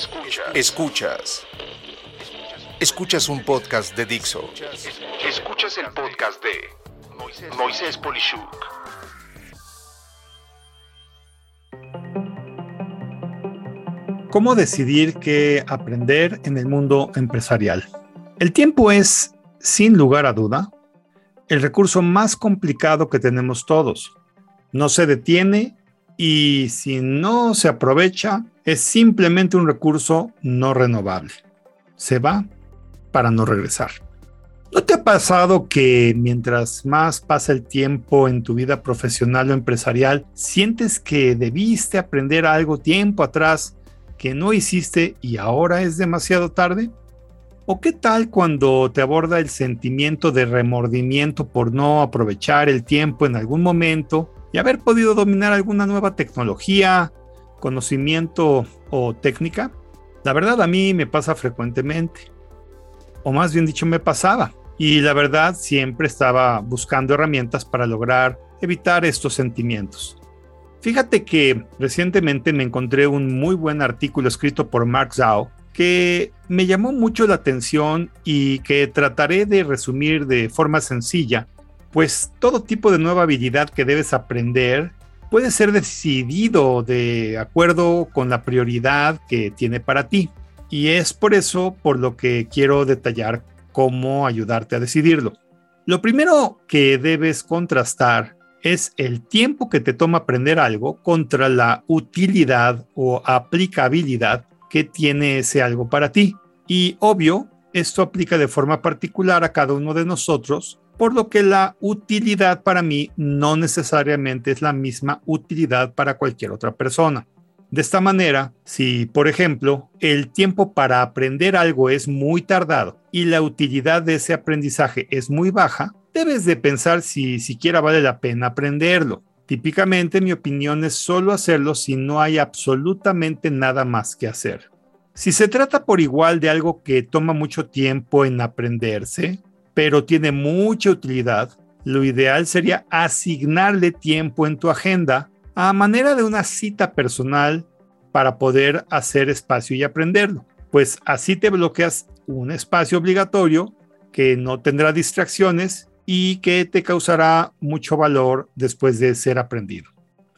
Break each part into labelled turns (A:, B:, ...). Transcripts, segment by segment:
A: Escuchas. Escuchas. Escuchas un podcast de Dixo. Escuchas el podcast de Moisés Polishuk.
B: ¿Cómo decidir qué aprender en el mundo empresarial? El tiempo es, sin lugar a duda, el recurso más complicado que tenemos todos. No se detiene y si no se aprovecha, es simplemente un recurso no renovable. Se va para no regresar. ¿No te ha pasado que mientras más pasa el tiempo en tu vida profesional o empresarial, sientes que debiste aprender algo tiempo atrás que no hiciste y ahora es demasiado tarde? ¿O qué tal cuando te aborda el sentimiento de remordimiento por no aprovechar el tiempo en algún momento y haber podido dominar alguna nueva tecnología, conocimiento o técnica? La verdad a mí me pasa frecuentemente. O más bien dicho, me pasaba. Y la verdad siempre estaba buscando herramientas para lograr evitar estos sentimientos. Fíjate que recientemente me encontré un muy buen artículo escrito por Mark Zhao que me llamó mucho la atención y que trataré de resumir de forma sencilla pues todo tipo de nueva habilidad que debes aprender puede ser decidido de acuerdo con la prioridad que tiene para ti. Y es por eso por lo que quiero detallar cómo ayudarte a decidirlo. Lo primero que debes contrastar es el tiempo que te toma aprender algo contra la utilidad o aplicabilidad que tiene ese algo para ti. Y obvio, esto aplica de forma particular a cada uno de nosotros por lo que la utilidad para mí no necesariamente es la misma utilidad para cualquier otra persona. De esta manera, si por ejemplo el tiempo para aprender algo es muy tardado y la utilidad de ese aprendizaje es muy baja, debes de pensar si siquiera vale la pena aprenderlo. Típicamente mi opinión es solo hacerlo si no hay absolutamente nada más que hacer. Si se trata por igual de algo que toma mucho tiempo en aprenderse, pero tiene mucha utilidad, lo ideal sería asignarle tiempo en tu agenda a manera de una cita personal para poder hacer espacio y aprenderlo. Pues así te bloqueas un espacio obligatorio que no tendrá distracciones y que te causará mucho valor después de ser aprendido.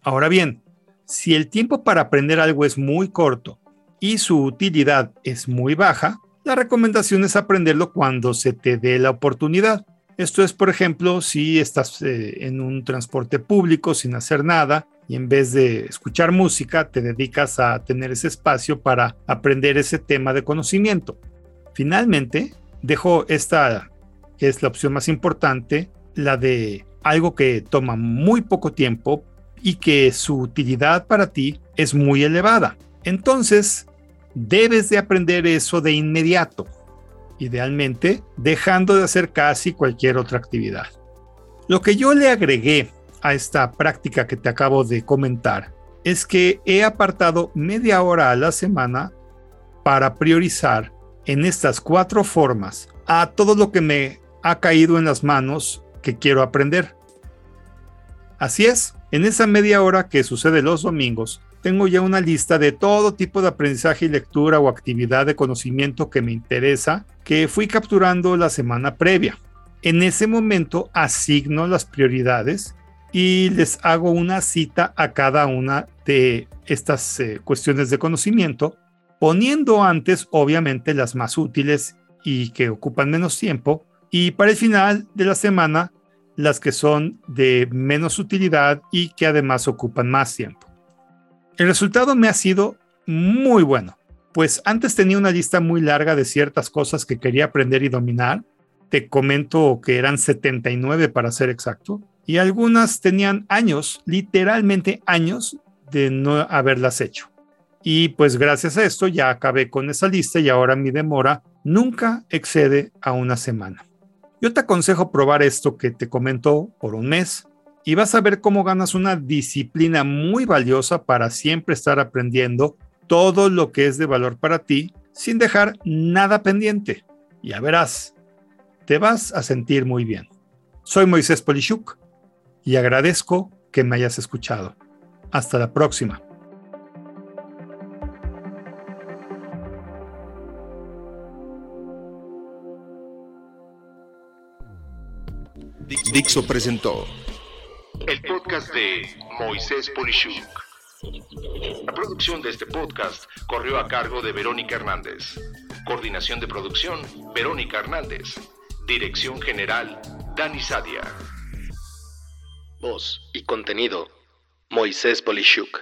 B: Ahora bien, si el tiempo para aprender algo es muy corto y su utilidad es muy baja, la recomendación es aprenderlo cuando se te dé la oportunidad. Esto es, por ejemplo, si estás eh, en un transporte público sin hacer nada y en vez de escuchar música te dedicas a tener ese espacio para aprender ese tema de conocimiento. Finalmente, dejo esta, que es la opción más importante, la de algo que toma muy poco tiempo y que su utilidad para ti es muy elevada. Entonces, debes de aprender eso de inmediato, idealmente dejando de hacer casi cualquier otra actividad. Lo que yo le agregué a esta práctica que te acabo de comentar es que he apartado media hora a la semana para priorizar en estas cuatro formas a todo lo que me ha caído en las manos que quiero aprender. Así es, en esa media hora que sucede los domingos, tengo ya una lista de todo tipo de aprendizaje y lectura o actividad de conocimiento que me interesa que fui capturando la semana previa. En ese momento asigno las prioridades y les hago una cita a cada una de estas eh, cuestiones de conocimiento, poniendo antes obviamente las más útiles y que ocupan menos tiempo, y para el final de la semana las que son de menos utilidad y que además ocupan más tiempo. El resultado me ha sido muy bueno, pues antes tenía una lista muy larga de ciertas cosas que quería aprender y dominar. Te comento que eran 79 para ser exacto, y algunas tenían años, literalmente años, de no haberlas hecho. Y pues gracias a esto ya acabé con esa lista y ahora mi demora nunca excede a una semana. Yo te aconsejo probar esto que te comento por un mes y vas a ver cómo ganas una disciplina muy valiosa para siempre estar aprendiendo todo lo que es de valor para ti sin dejar nada pendiente. Ya verás, te vas a sentir muy bien. Soy Moisés Polishuk y agradezco que me hayas escuchado. Hasta la próxima.
A: Dixo presentó el podcast de Moisés Polishuk. La producción de este podcast corrió a cargo de Verónica Hernández. Coordinación de producción, Verónica Hernández. Dirección General, Dani Sadia.
C: Voz y contenido, Moisés Polishuk.